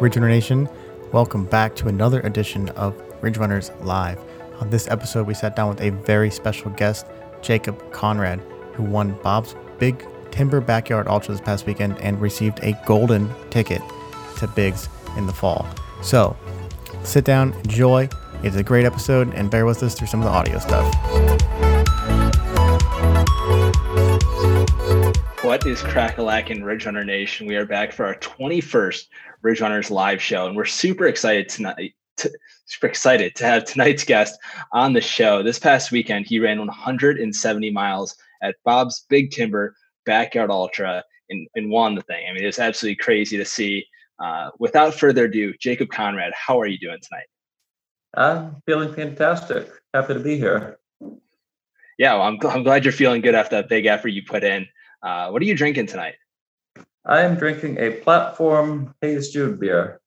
Ridge Runner Nation, welcome back to another edition of Ridge Runners Live. On this episode, we sat down with a very special guest, Jacob Conrad, who won Bob's Big Timber Backyard Ultra this past weekend and received a golden ticket to Bigs in the fall. So, sit down, enjoy. It's a great episode, and bear with us through some of the audio stuff. What is Crackalack in Ridge Runner Nation? We are back for our 21st Ridge Runners live show, and we're super excited tonight. To, super excited to have tonight's guest on the show. This past weekend, he ran 170 miles at Bob's Big Timber Backyard Ultra and, and won the thing. I mean, it's absolutely crazy to see. Uh, without further ado, Jacob Conrad, how are you doing tonight? I'm feeling fantastic. Happy to be here. Yeah, well, I'm, I'm glad you're feeling good after that big effort you put in. Uh, what are you drinking tonight? I am drinking a platform Haze Jude beer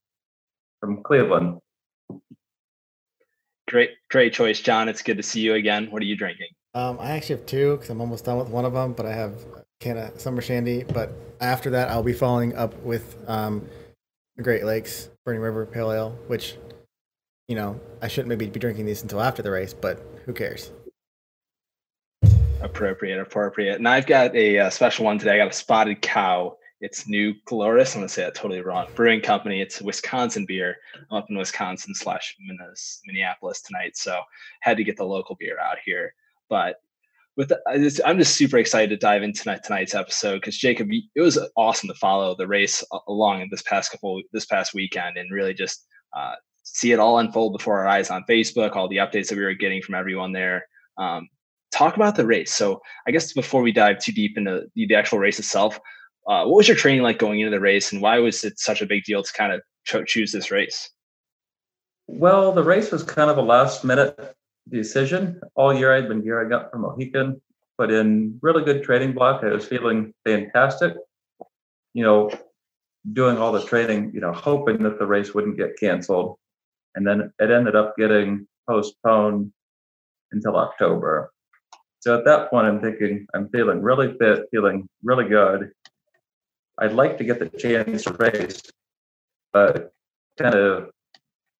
from Cleveland. Great, great choice, John. It's good to see you again. What are you drinking? Um, I actually have two because I'm almost done with one of them, but I have a can of summer shandy. But after that, I'll be following up with um, the Great Lakes Burning River Pale Ale, which, you know, I shouldn't maybe be drinking these until after the race, but who cares? Appropriate, appropriate. And I've got a, uh special one today. I got a spotted cow. It's New Glorious. I'm gonna say that totally wrong. Brewing company. It's Wisconsin beer. I'm up in Wisconsin slash Minneapolis tonight, so had to get the local beer out here. But with the, I'm just super excited to dive into tonight, tonight's episode because Jacob, it was awesome to follow the race along in this past couple this past weekend and really just uh, see it all unfold before our eyes on Facebook. All the updates that we were getting from everyone there. Um, talk about the race. So I guess before we dive too deep into the actual race itself, uh, what was your training like going into the race, and why was it such a big deal to kind of cho- choose this race? Well, the race was kind of a last minute decision. All year I'd been gearing up for Mohican, but in really good training block, I was feeling fantastic. You know, doing all the training, you know, hoping that the race wouldn't get canceled. And then it ended up getting postponed until October. So at that point, I'm thinking I'm feeling really fit, feeling really good. I'd like to get the chance to race, but kind of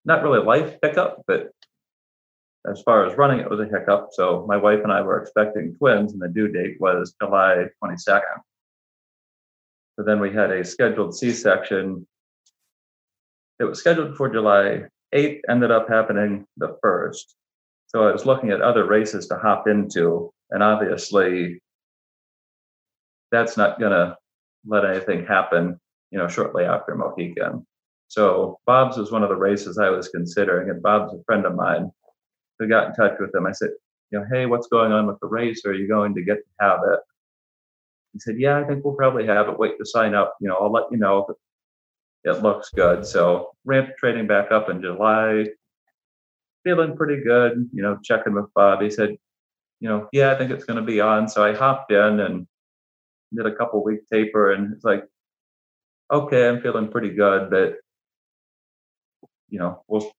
not really life hiccup, but as far as running, it was a hiccup. So my wife and I were expecting twins, and the due date was July 22nd. But then we had a scheduled C-section. It was scheduled for July 8th, ended up happening the 1st. So I was looking at other races to hop into, and obviously that's not going to let anything happen, you know, shortly after Mohican. So Bob's was one of the races I was considering, and Bob's a friend of mine. I got in touch with him. I said, you know, hey, what's going on with the race? Are you going to get to have it? He said, yeah, I think we'll probably have it. Wait to sign up. You know, I'll let you know if it looks good. So ramp training back up in July, feeling pretty good. You know, checking with Bob. He said, you know, yeah, I think it's going to be on. So I hopped in and did a couple week taper, and it's like, okay, I'm feeling pretty good, but you know, we'll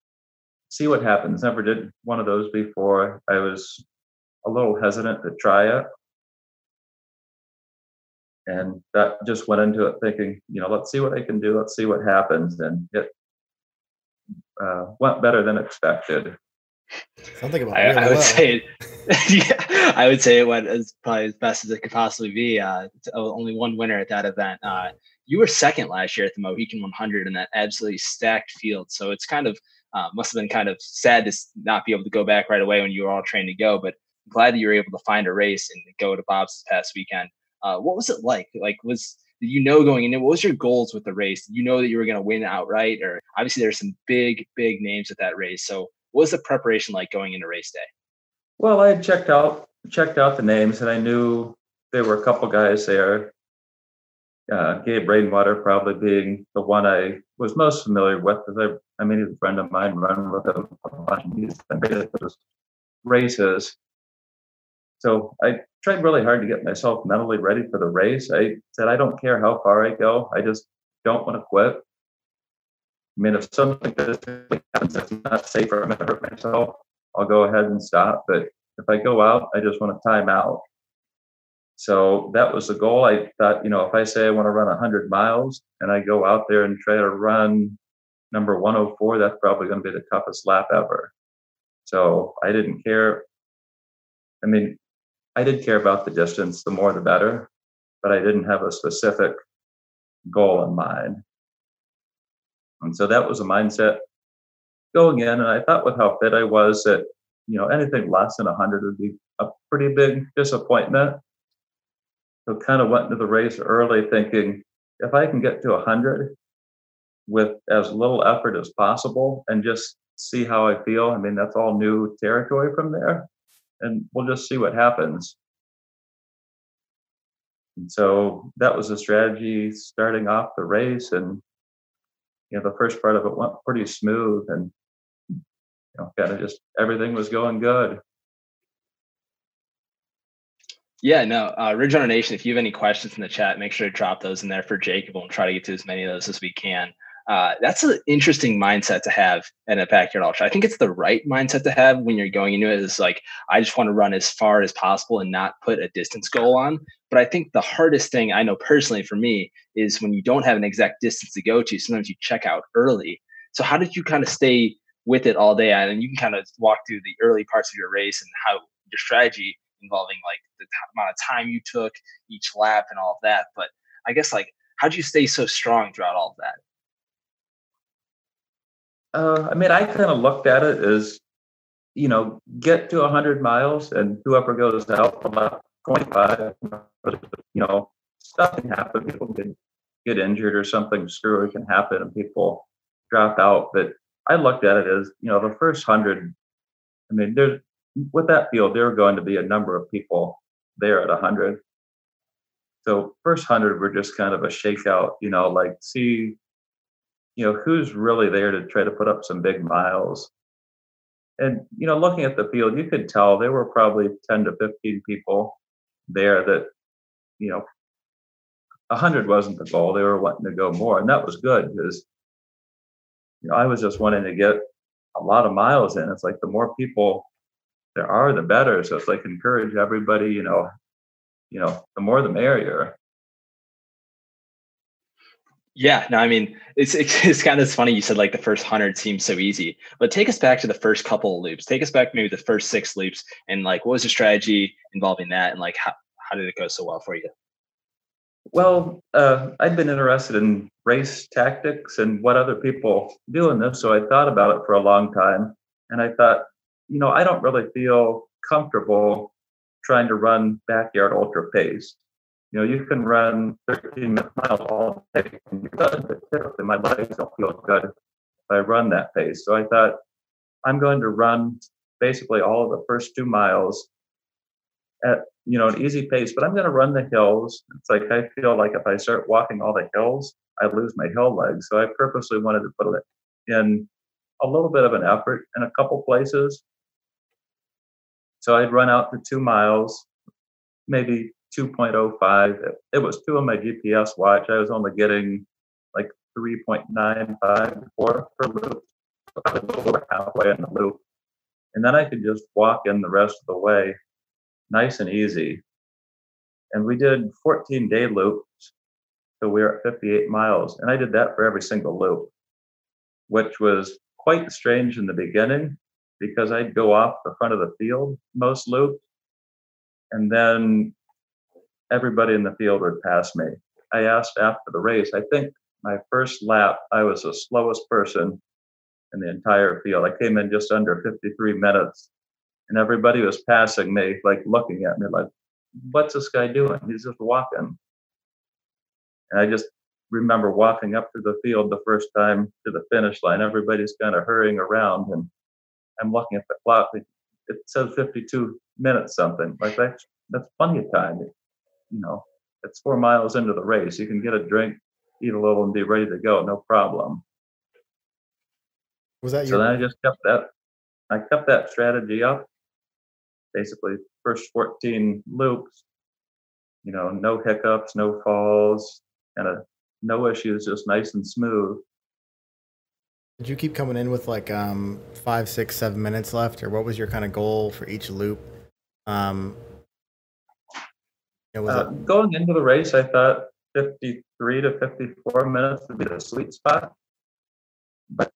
see what happens. Never did one of those before. I was a little hesitant to try it. And that just went into it thinking, you know, let's see what I can do. Let's see what happens. And it uh, went better than expected. Sounds like about I, really I would well. say, it, yeah, I would say it went as probably as best as it could possibly be. Uh, only one winner at that event. Uh, you were second last year at the Mohican 100 in that absolutely stacked field. So it's kind of uh, must have been kind of sad to not be able to go back right away when you were all trained to go. But glad that you were able to find a race and go to Bob's this past weekend. Uh, what was it like? Like, was you know going in? What was your goals with the race? Did you know that you were going to win outright? Or obviously there's some big, big names at that race. So what was the preparation like going into race day? Well, I had checked out checked out the names, and I knew there were a couple guys there. Uh, Gabe Rainwater probably being the one I was most familiar with. 'cause I, I mean, he's a friend of mine, run with him a bunch, those races. So I tried really hard to get myself mentally ready for the race. I said, I don't care how far I go. I just don't want to quit. I mean, if something happens that's not safe or I'm going to hurt myself, I'll go ahead and stop. But if I go out, I just want to time out. So that was the goal. I thought, you know, if I say I want to run 100 miles and I go out there and try to run number 104, that's probably going to be the toughest lap ever. So I didn't care. I mean, I did care about the distance, the more the better, but I didn't have a specific goal in mind. And so that was a mindset going in. And I thought with how fit I was that, you know, anything less than 100 would be a pretty big disappointment. So kind of went into the race early thinking if I can get to 100 with as little effort as possible and just see how I feel, I mean, that's all new territory from there. And we'll just see what happens. And so that was the strategy starting off the race. And, you know, the first part of it went pretty smooth and, you know, kind of just everything was going good. Yeah, no, uh, Ridge Nation, if you have any questions in the chat, make sure to drop those in there for Jacob. We'll try to get to as many of those as we can. Uh, that's an interesting mindset to have in a backyard ultra. I think it's the right mindset to have when you're going into it. Is like I just want to run as far as possible and not put a distance goal on. But I think the hardest thing I know personally for me is when you don't have an exact distance to go to. Sometimes you check out early. So how did you kind of stay with it all day? And you can kind of walk through the early parts of your race and how your strategy involving like the amount of time you took each lap and all of that. But I guess like how do you stay so strong throughout all of that? Uh, I mean, I kind of looked at it as, you know, get to 100 miles and whoever goes out about 25, you know, stuff can happen. People can get injured or something screwy can happen and people drop out. But I looked at it as, you know, the first 100, I mean, there's with that field, there are going to be a number of people there at 100. So first 100 were just kind of a shakeout, you know, like see, you know, who's really there to try to put up some big miles. And, you know, looking at the field, you could tell there were probably 10 to 15 people there that, you know, 100 wasn't the goal. They were wanting to go more. And that was good because, you know, I was just wanting to get a lot of miles in. It's like the more people there are, the better. So it's like encourage everybody, you know, you know, the more the merrier. Yeah, no, I mean, it's, it's, it's kind of funny. You said like the first hundred seems so easy, but take us back to the first couple of loops. Take us back maybe the first six loops, and like, what was the strategy involving that, and like, how how did it go so well for you? Well, uh, I'd been interested in race tactics and what other people do in this, so I thought about it for a long time, and I thought, you know, I don't really feel comfortable trying to run backyard ultra pace. You know, you can run 13 miles all day and you're good, my legs don't feel good if I run that pace. So I thought I'm going to run basically all of the first two miles at you know an easy pace, but I'm going to run the hills. It's like I feel like if I start walking all the hills, I lose my hill legs. So I purposely wanted to put it in a little bit of an effort in a couple places so I'd run out for two miles, maybe 2.05. It was two on my GPS watch. I was only getting like 3.95 per loop. I was over halfway in the loop. And then I could just walk in the rest of the way nice and easy. And we did 14 day loops. So we were at 58 miles. And I did that for every single loop, which was quite strange in the beginning because I'd go off the front of the field most loops, and then everybody in the field would pass me. I asked after the race, I think my first lap, I was the slowest person in the entire field. I came in just under 53 minutes, and everybody was passing me, like looking at me, like, what's this guy doing? He's just walking. And I just remember walking up to the field the first time to the finish line. Everybody's kind of hurrying around, and I'm looking at the clock. It says 52 minutes something. Like that's that's plenty of time. You know, it's four miles into the race. You can get a drink, eat a little, and be ready to go. No problem. Was that so then I just kept that. I kept that strategy up. Basically, first 14 loops. You know, no hiccups, no falls, kind of no issues, just nice and smooth. Did you keep coming in with like um, five, six, seven minutes left, or what was your kind of goal for each loop? Um, uh, going into the race, I thought 53 to 54 minutes would be the sweet spot. but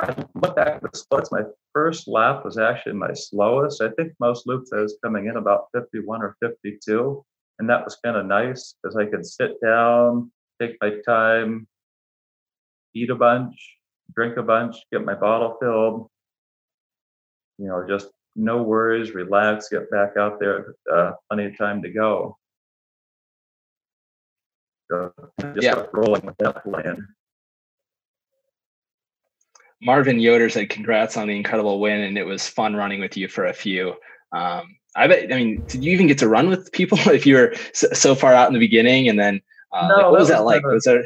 I look back at the splits. My first lap was actually my slowest. I think most loops I was coming in about 51 or 52. And that was kind of nice because I could sit down, take my time, eat a bunch, drink a bunch, get my bottle filled. You know, just no worries, relax, get back out there, uh, plenty of time to go. So just Yeah. rolling with that plan. Marvin Yoder said, "Congrats on the incredible win, and it was fun running with you for a few." Um, I bet. I mean, did you even get to run with people if you were so, so far out in the beginning? And then, uh, No, like, what that was that was like? never- Was there?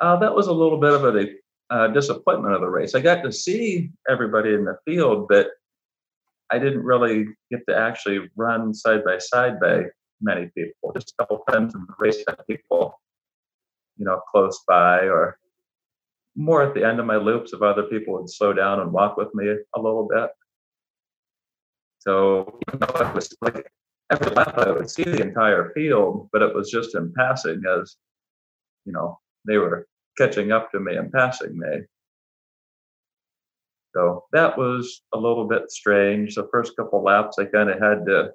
Uh, that was a little bit of a uh, disappointment of the race. I got to see everybody in the field, but I didn't really get to actually run side by side by many people. Just a couple in the race, had people, you know, close by, or more at the end of my loops if other people would slow down and walk with me a little bit. So even though I was like every lap, I would see the entire field, but it was just in passing as, you know, they were catching up to me and passing me. So that was a little bit strange. The first couple laps, I kind of had to,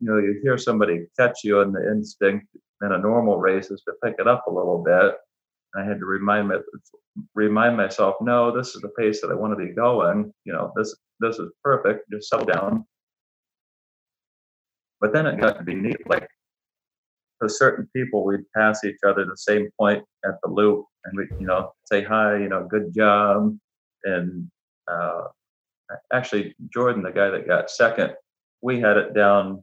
you know, you hear somebody catch you, and the instinct in a normal race is to pick it up a little bit. I had to remind me, remind myself, no, this is the pace that I want to be going. You know, this this is perfect. Just settle down. But then it got to be neat. Like for certain people, we'd pass each other the same point at the loop, and we, you know, say hi, you know, good job, and uh, actually Jordan, the guy that got second, we had it down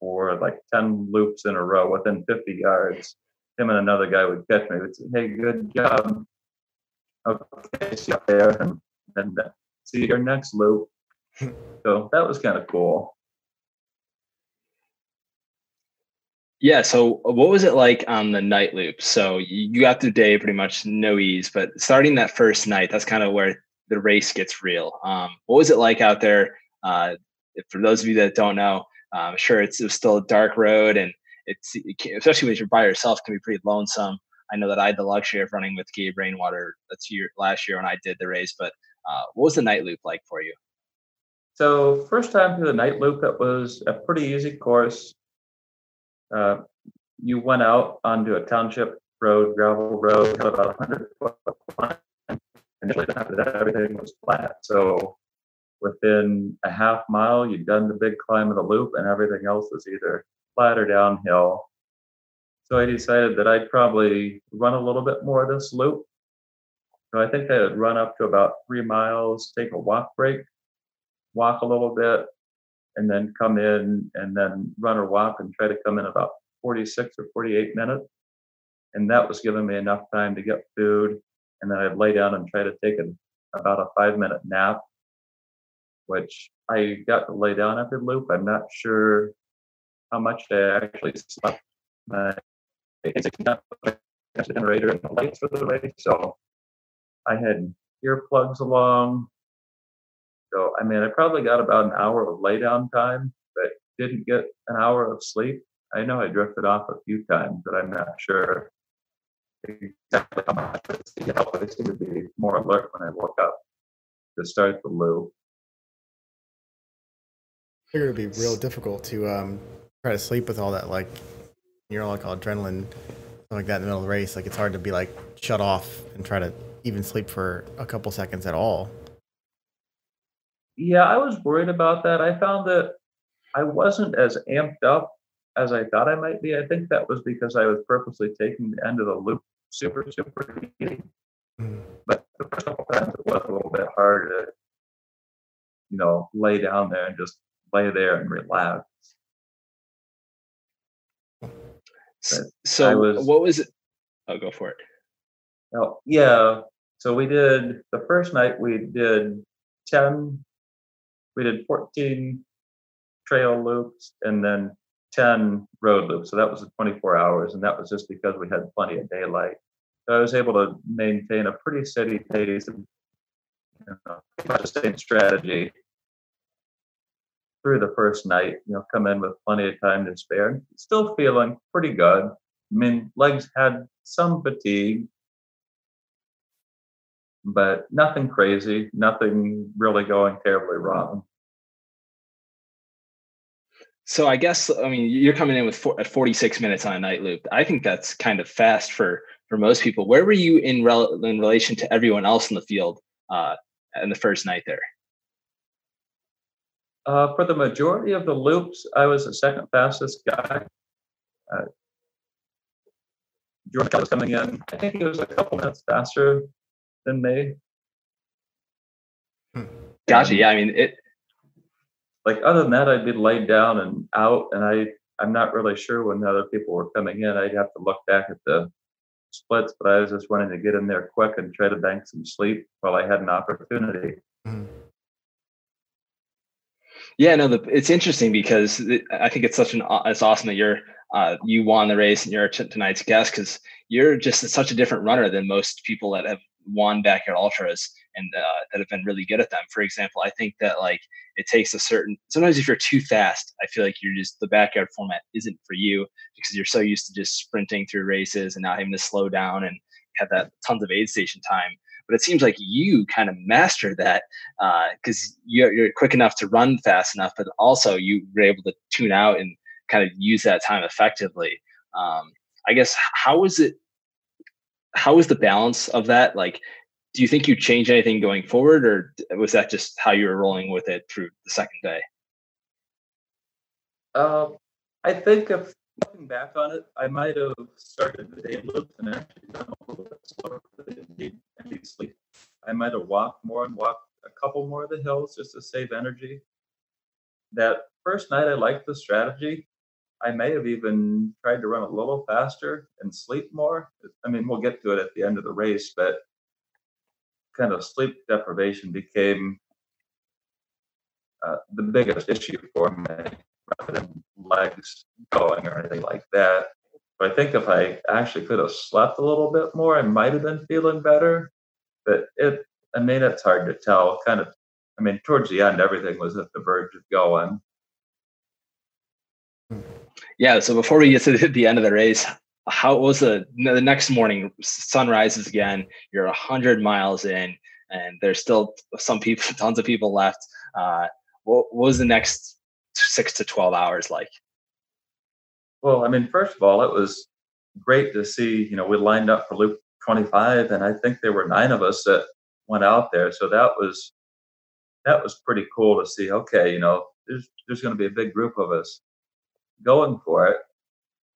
for like ten loops in a row within 50 yards. Him and another guy would catch me. Would say, "Hey, good job." Okay, see you up there, and then uh, see your next loop. so that was kind of cool. Yeah. So, uh, what was it like on the night loop? So you you got through day pretty much no ease, but starting that first night, that's kind of where the race gets real. Um, what was it like out there? Uh, for those of you that don't know, I'm sure it's, it's still a dark road, and it's it can, especially when you're by yourself, can be pretty lonesome. I know that I had the luxury of running with Gabe Rainwater that's year last year when I did the race, but uh, what was the night loop like for you? So first time through the night loop, it was a pretty easy course. Uh, you went out onto a township road, gravel road, about 100 foot. Initially, after that, everything was flat. So within a half mile, you'd done the big climb of the loop, and everything else was either flat or downhill. So I decided that I'd probably run a little bit more of this loop. So I think I would run up to about three miles, take a walk break, walk a little bit, and then come in and then run or walk and try to come in about 46 or 48 minutes. And that was giving me enough time to get food. And then I'd lay down and try to take a, about a five minute nap, which I got to lay down every loop. I'm not sure how much I actually slept. My it's not the generator and the lights for the race. So I had earplugs along. So I mean, I probably got about an hour of lay down time, but didn't get an hour of sleep. I know I drifted off a few times, but I'm not sure exactly how much. I seem to be more alert when I woke up to start the loop. It'd be real difficult to um, try to sleep with all that like you know like adrenaline like that in the middle of the race. Like it's hard to be like shut off and try to even sleep for a couple seconds at all. Yeah, I was worried about that. I found that I wasn't as amped up as I thought I might be. I think that was because I was purposely taking the end of the loop super, super easy. Mm. But the first couple times it was a little bit hard to, you know, lay down there and just lay there and relax. But So, was- what was it? Oh, go for it. Oh, yeah. So we did the first night we did 10, we did 14 trail loops and then 10 road loops. So that was the 24 hours. And that was just because we had plenty of daylight. So I was able to maintain a pretty steady pace and you know, the same strategy through the first night, you know, come in with plenty of time to spare. Still feeling pretty good. I mean, legs had some fatigue, but nothing crazy, nothing really going terribly wrong. So I guess I mean you're coming in with four, at 46 minutes on a night loop. I think that's kind of fast for for most people. Where were you in rel- in relation to everyone else in the field uh, in the first night there? Uh, for the majority of the loops, I was the second fastest guy. Uh, George was coming in. I think he was a couple minutes faster than me. Gotcha. Yeah, I mean it like other than that, I'd be laid down and out, and I I'm not really sure when the other people were coming in. I'd have to look back at the splits, but I was just wanting to get in there quick and try to bank some sleep while I had an opportunity. Mm-hmm. Yeah, no, the, it's interesting because I think it's such an it's awesome that you're uh, you won the race and you're tonight's guest because you're just such a different runner than most people that have won backyard ultras and uh, that have been really good at them. For example, I think that like it takes a certain sometimes if you're too fast, I feel like you're just the backyard format isn't for you because you're so used to just sprinting through races and not having to slow down and have that tons of aid station time. But it seems like you kind of mastered that because uh, you're, you're quick enough to run fast enough, but also you were able to tune out and kind of use that time effectively. Um, I guess how was it? How was the balance of that? Like, do you think you change anything going forward, or was that just how you were rolling with it through the second day? Uh, I think if looking back on it, I might have started the day loop and actually done a little bit slower need sleep. I might have walked more and walked a couple more of the hills just to save energy. That first night, I liked the strategy. I may have even tried to run a little faster and sleep more. I mean, we'll get to it at the end of the race, but kind of sleep deprivation became uh, the biggest issue for me rather than legs going or anything like that. But I think if I actually could have slept a little bit more, I might have been feeling better. But it, I mean, it's hard to tell. Kind of, I mean, towards the end, everything was at the verge of going. Yeah. So before we get to the end of the race, how was the the next morning? Sun rises again. You're a hundred miles in, and there's still some people, tons of people left. Uh, what, what was the next six to twelve hours like? Well, I mean, first of all, it was great to see. You know, we lined up for Loop 25, and I think there were nine of us that went out there. So that was that was pretty cool to see. Okay, you know, there's there's going to be a big group of us going for it.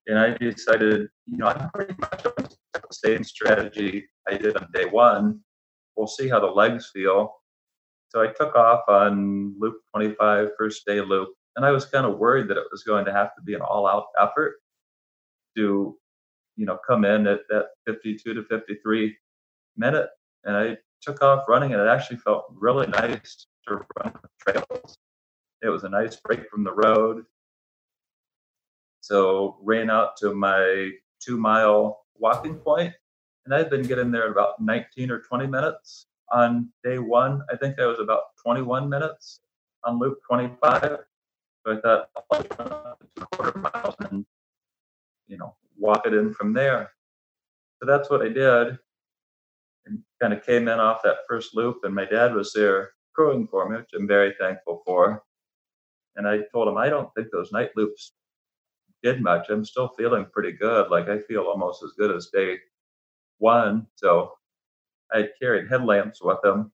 And I decided, you know, I'm pretty much on the same strategy I did on day one. We'll see how the legs feel. So I took off on loop 25, first day loop, and I was kind of worried that it was going to have to be an all-out effort to, you know, come in at that 52 to 53 minute. And I took off running, and it actually felt really nice to run trails. It was a nice break from the road. So ran out to my two mile walking point, and I'd been getting there about 19 or 20 minutes on day one. I think I was about 21 minutes on loop 25. So I thought oh, two quarter miles and you know walk it in from there. So that's what I did, and kind of came in off that first loop. And my dad was there crowing for me, which I'm very thankful for. And I told him I don't think those night loops did much. I'm still feeling pretty good. Like I feel almost as good as day one. So I had carried headlamps with them,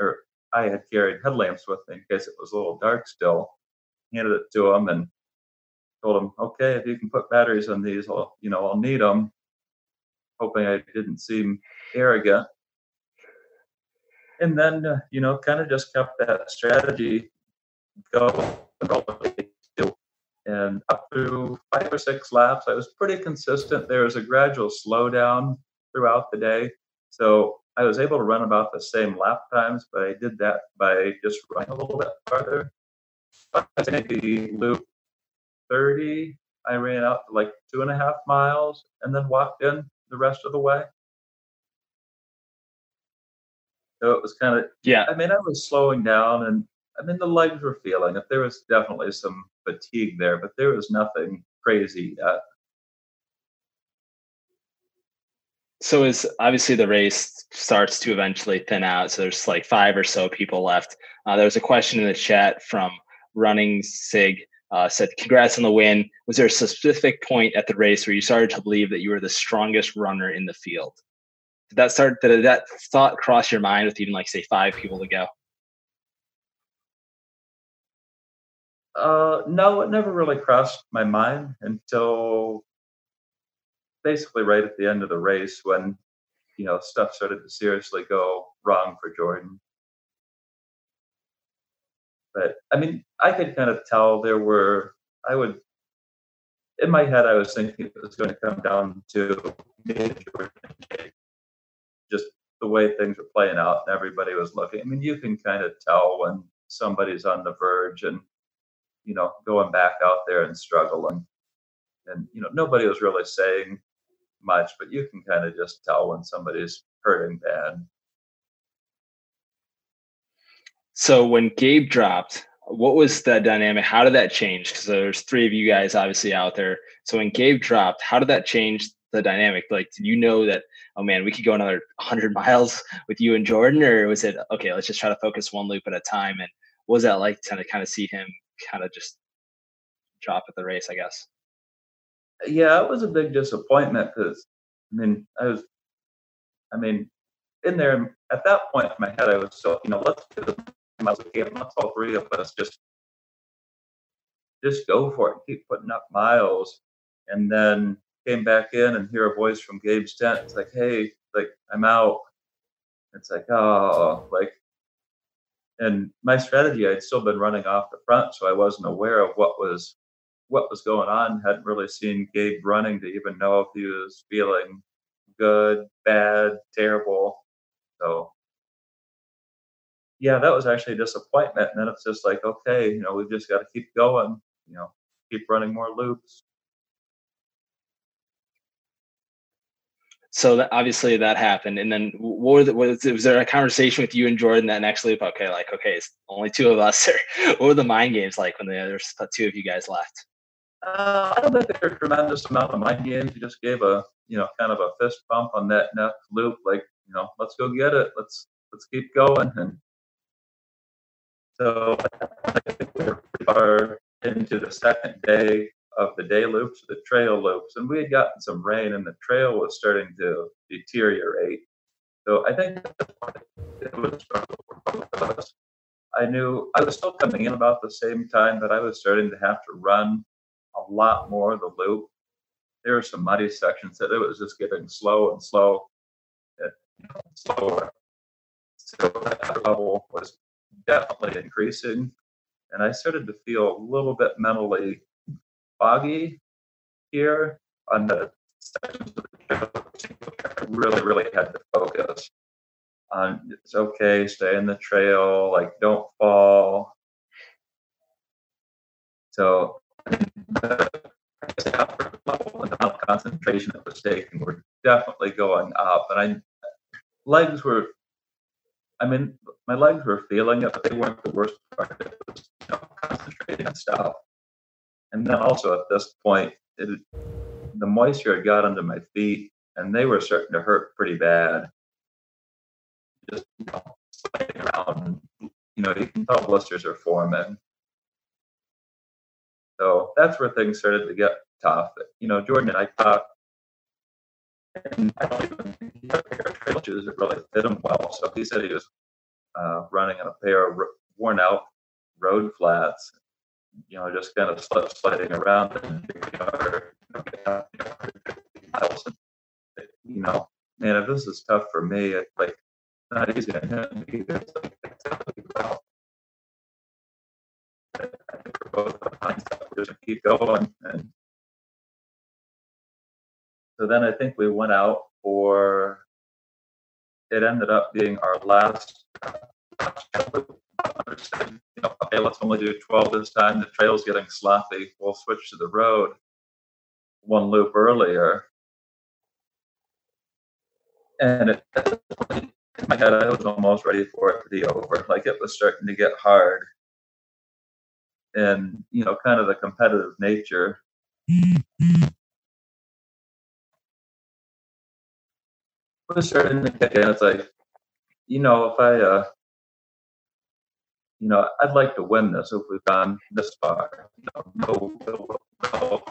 or I had carried headlamps with me in case it was a little dark still. Handed it to him and told him, "Okay, if you can put batteries on these, I'll you know I'll need them." Hoping I didn't seem arrogant. And then uh, you know, kind of just kept that strategy going and up through five or six laps, I was pretty consistent. There was a gradual slowdown throughout the day. So I was able to run about the same lap times, but I did that by just running a little bit farther. Maybe loop 30, I ran out to like two and a half miles and then walked in the rest of the way. So it was kind of, yeah. I mean, I was slowing down and I mean, the legs were feeling it. There was definitely some fatigue there, but there was nothing crazy yet. So is obviously the race starts to eventually thin out. So there's like five or so people left. Uh, there was a question in the chat from Running Sig. Uh, said, "Congrats on the win. Was there a specific point at the race where you started to believe that you were the strongest runner in the field? Did that start? Did that thought cross your mind with even like say five people to go?" Uh, no, it never really crossed my mind until basically right at the end of the race when you know stuff started to seriously go wrong for Jordan. But I mean, I could kind of tell there were. I would, in my head, I was thinking it was going to come down to just the way things were playing out, and everybody was looking. I mean, you can kind of tell when somebody's on the verge and you know, going back out there and struggling. And, you know, nobody was really saying much, but you can kind of just tell when somebody's hurting bad. So when Gabe dropped, what was the dynamic? How did that change? Because there's three of you guys obviously out there. So when Gabe dropped, how did that change the dynamic? Like, did you know that, oh man, we could go another 100 miles with you and Jordan? Or was it, okay, let's just try to focus one loop at a time? And what was that like to kind of see him kind of just drop at the race, I guess. Yeah, it was a big disappointment because I mean, I was, I mean, in there at that point in my head, I was so you know, let's do the miles a game. Let's all three of us just just go for it, keep putting up miles, and then came back in and hear a voice from Gabe's tent. It's like, hey, like I'm out. It's like, oh, like and my strategy i'd still been running off the front so i wasn't aware of what was what was going on hadn't really seen gabe running to even know if he was feeling good bad terrible so yeah that was actually a disappointment. And then it's just like okay you know we've just got to keep going you know keep running more loops. So that obviously that happened. And then what was, was, was there a conversation with you and jordan that next loop okay like okay it's only two of us Or what were the mind games like when there's two of you guys left? Uh, i don't think there were a tremendous amount of mind games. You just gave a you know kind of a fist bump on that next loop like you know let's go get it. Let's let's keep going. And so were into the second day of the day loops, the trail loops, and we had gotten some rain, and the trail was starting to deteriorate. So I think it was us. I knew I was still coming in about the same time, but I was starting to have to run a lot more of the loop. There were some muddy sections that it was just getting slow and slow, and, slower. So that level was definitely increasing, and I started to feel a little bit mentally foggy here on the sections of the trail. I really, really had to focus on it's okay, stay in the trail, like don't fall. So the level and the concentration that was taken were definitely going up. And I legs were I mean, my legs were feeling it, but they weren't the worst part. It was you know, concentrating on stuff. And then also at this point, it, the moisture had got under my feet and they were starting to hurt pretty bad. Just you know, sliding around, you know, you can tell blisters are forming. So that's where things started to get tough. You know, Jordan and I talked, and I don't even think he had a pair of trail shoes that really fit him well. So he said he was uh, running in a pair of worn out road flats you know, just kind of slip sliding around and you know, man, if this is tough for me, it's like not easy on him either. So well. I think we're both keep going. And so then I think we went out for it ended up being our last okay, let's only do 12 this time. The trail's getting sloppy. We'll switch to the road one loop earlier. And it, in my head, I was almost ready for it to be over. Like it was starting to get hard. And, you know, kind of the competitive nature. Was starting to kick in. It's like, you know, if I, uh, you know, I'd like to win this if we've gone this far. You know, no, no, no,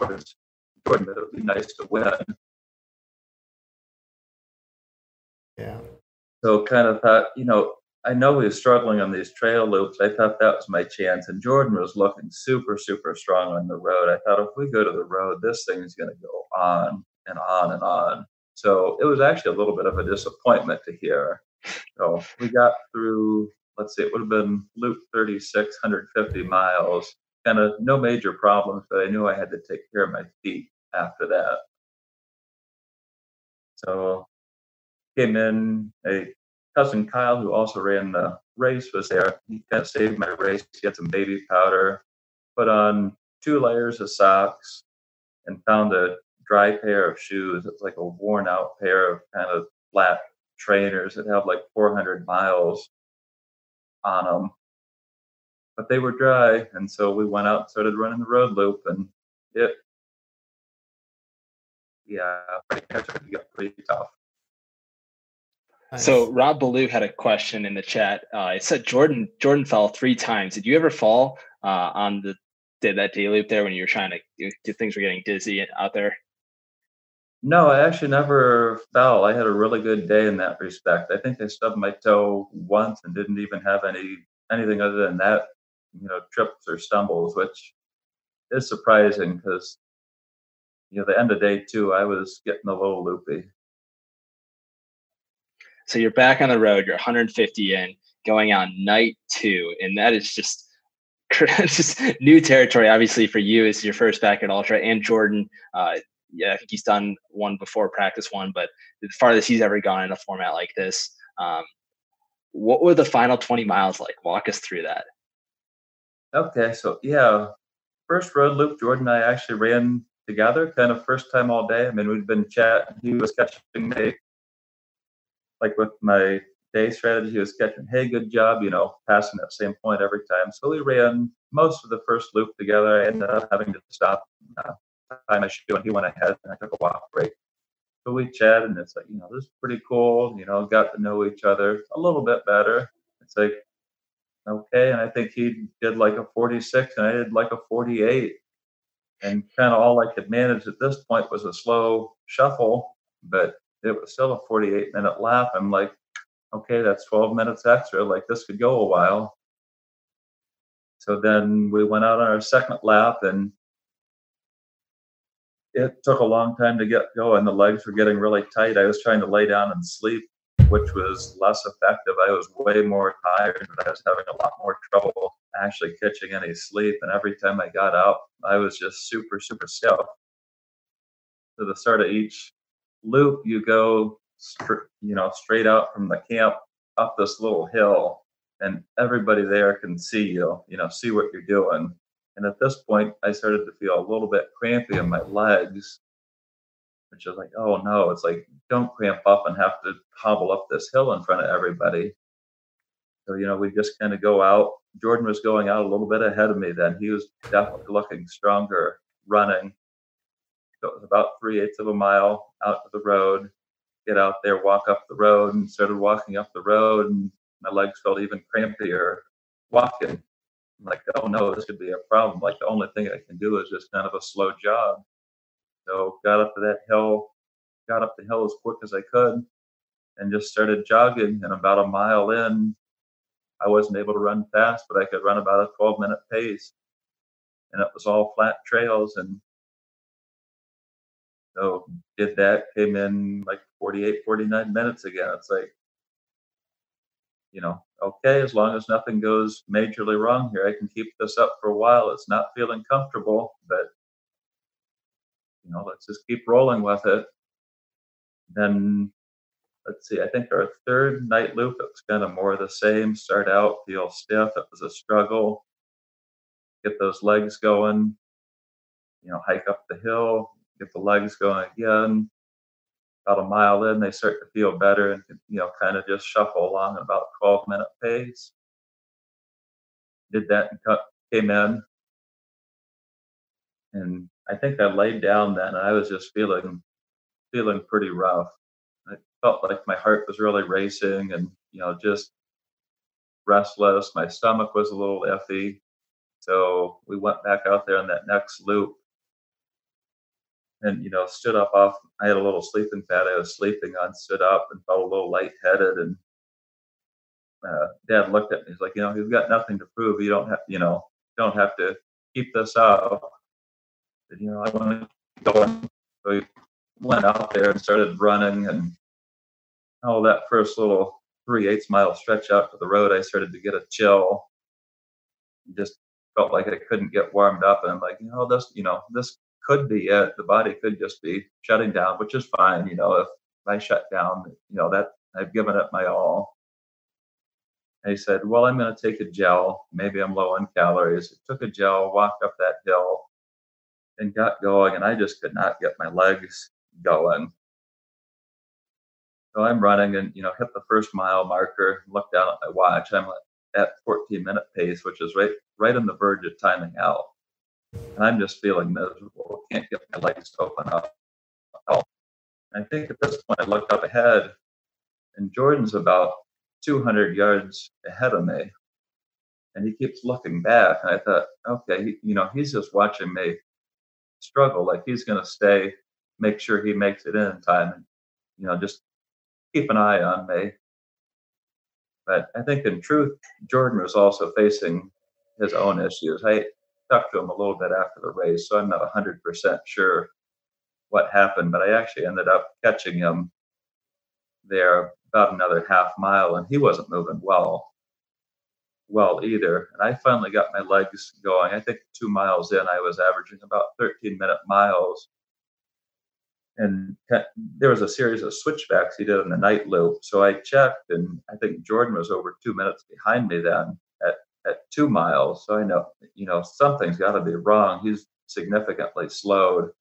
Jordan, it would be nice to win. Yeah. So kind of thought, you know, I know he was struggling on these trail loops. I thought that was my chance. And Jordan was looking super, super strong on the road. I thought if we go to the road, this thing is going to go on and on and on. So it was actually a little bit of a disappointment to hear. So we got through, let's see, it would have been loop 36, 150 miles. Kind of no major problems, but I knew I had to take care of my feet after that. So came in, a cousin Kyle, who also ran the race, was there. He kind of saved my race. He had some baby powder, put on two layers of socks, and found a dry pair of shoes. It's like a worn out pair of kind of flat trainers that have like 400 miles on them. But they were dry. And so we went out and started running the road loop, and it, yeah, it got pretty tough. Nice. So Rob Ballou had a question in the chat. Uh, it said Jordan Jordan fell three times. Did you ever fall uh, on the did that day loop there when you were trying to things were getting dizzy out there? No, I actually never fell. I had a really good day in that respect. I think I stubbed my toe once and didn't even have any anything other than that, you know, trips or stumbles, which is surprising because you know the end of day two I was getting a little loopy. So you're back on the road. You're 150 in, going on night two, and that is just just new territory. Obviously, for you, is your first backyard Ultra, and Jordan. Uh, yeah, I think he's done one before practice one, but the farthest he's ever gone in a format like this. Um, what were the final 20 miles like? Walk us through that. Okay, so yeah, first road loop, Jordan and I actually ran together, kind of first time all day. I mean, we'd been chatting. He was catching me like with my day strategy, he was catching, hey, good job, you know, passing that same point every time. So we ran most of the first loop together. I ended up having to stop, uh, tie my shoe, and he went ahead, and I took a walk break. So we chatted, and it's like, you know, this is pretty cool. You know, got to know each other a little bit better. It's like, okay. And I think he did like a 46, and I did like a 48. And kind of all I could manage at this point was a slow shuffle, but it was still a 48 minute lap. I'm like, okay, that's 12 minutes extra. Like this could go a while. So then we went out on our second lap and it took a long time to get going. The legs were getting really tight. I was trying to lay down and sleep, which was less effective. I was way more tired, but I was having a lot more trouble actually catching any sleep. And every time I got up, I was just super, super stiff. To the start of each loop, you go, you know, straight out from the camp up this little hill, and everybody there can see you, you know, see what you're doing. And at this point, I started to feel a little bit crampy in my legs, which is like, oh no, it's like, don't cramp up and have to hobble up this hill in front of everybody. So, you know, we just kind of go out. Jordan was going out a little bit ahead of me then. He was definitely looking stronger running. So it was about three eighths of a mile out to the road, get out there, walk up the road, and started walking up the road, and my legs felt even crampier walking. Like, oh no, this could be a problem. Like the only thing I can do is just kind of a slow jog. So got up to that hill, got up the hill as quick as I could, and just started jogging. And about a mile in, I wasn't able to run fast, but I could run about a 12 minute pace. And it was all flat trails and so did that, came in like 48, 49 minutes again. It's like, you know, okay, as long as nothing goes majorly wrong here, I can keep this up for a while. It's not feeling comfortable, but you know, let's just keep rolling with it. Then let's see, I think our third night loop, it was kind of more the same. Start out, feel stiff. It was a struggle. Get those legs going, you know, hike up the hill, get the legs going again. About a mile in, they start to feel better and you know kind of just shuffle along at about 12 minute pace. Did that and cut, came in, and I think I laid down then, and I was just feeling feeling pretty rough. I felt like my heart was really racing and, you know, just restless. My stomach was a little iffy. So we went back out there on that next loop and, you know, stood up off. I had a little sleeping pad I was sleeping on, stood up and felt a little lightheaded. And uh, dad looked at me. He's like, you know, you've got nothing to prove. You don't have, you know, don't have to keep this up. And, you know, I want to go. So we went out there and started running and oh, that first little three eighths mile stretch out to the road, I started to get a chill. Just felt like I couldn't get warmed up, and I'm like, you know, this, you know, this could be it. The body could just be shutting down, which is fine. You know, if I shut down, you know, that I've given up my all. And he said, Well, I'm going to take a gel. Maybe I'm low on calories. I took a gel, walked up that hill, and got going. And I just could not get my legs going. So I'm running and, you know, hit the first mile marker, look down at my watch. I'm at 14 minute pace, which is right, right on the verge of timing out. And I'm just feeling miserable. Can't get my legs to open up. I think at this point I looked up ahead and Jordan's about 200 yards ahead of me. And he keeps looking back. And I thought, okay, he, you know, he's just watching me struggle. Like he's going to stay, make sure he makes it in time and, you know, just keep an eye on me. But I think in truth, Jordan was also facing his own issues. I talked to him a little bit after the race, so I'm not 100% sure what happened, but I actually ended up catching him there about another half mile, and he wasn't moving well, well either. And I finally got my legs going. I think two miles in, I was averaging about 13 minute miles, and there was a series of switchbacks he did in the night loop. So I checked, and I think Jordan was over two minutes behind me then at two miles. So I know you know something's got to be wrong. He's significantly slowed.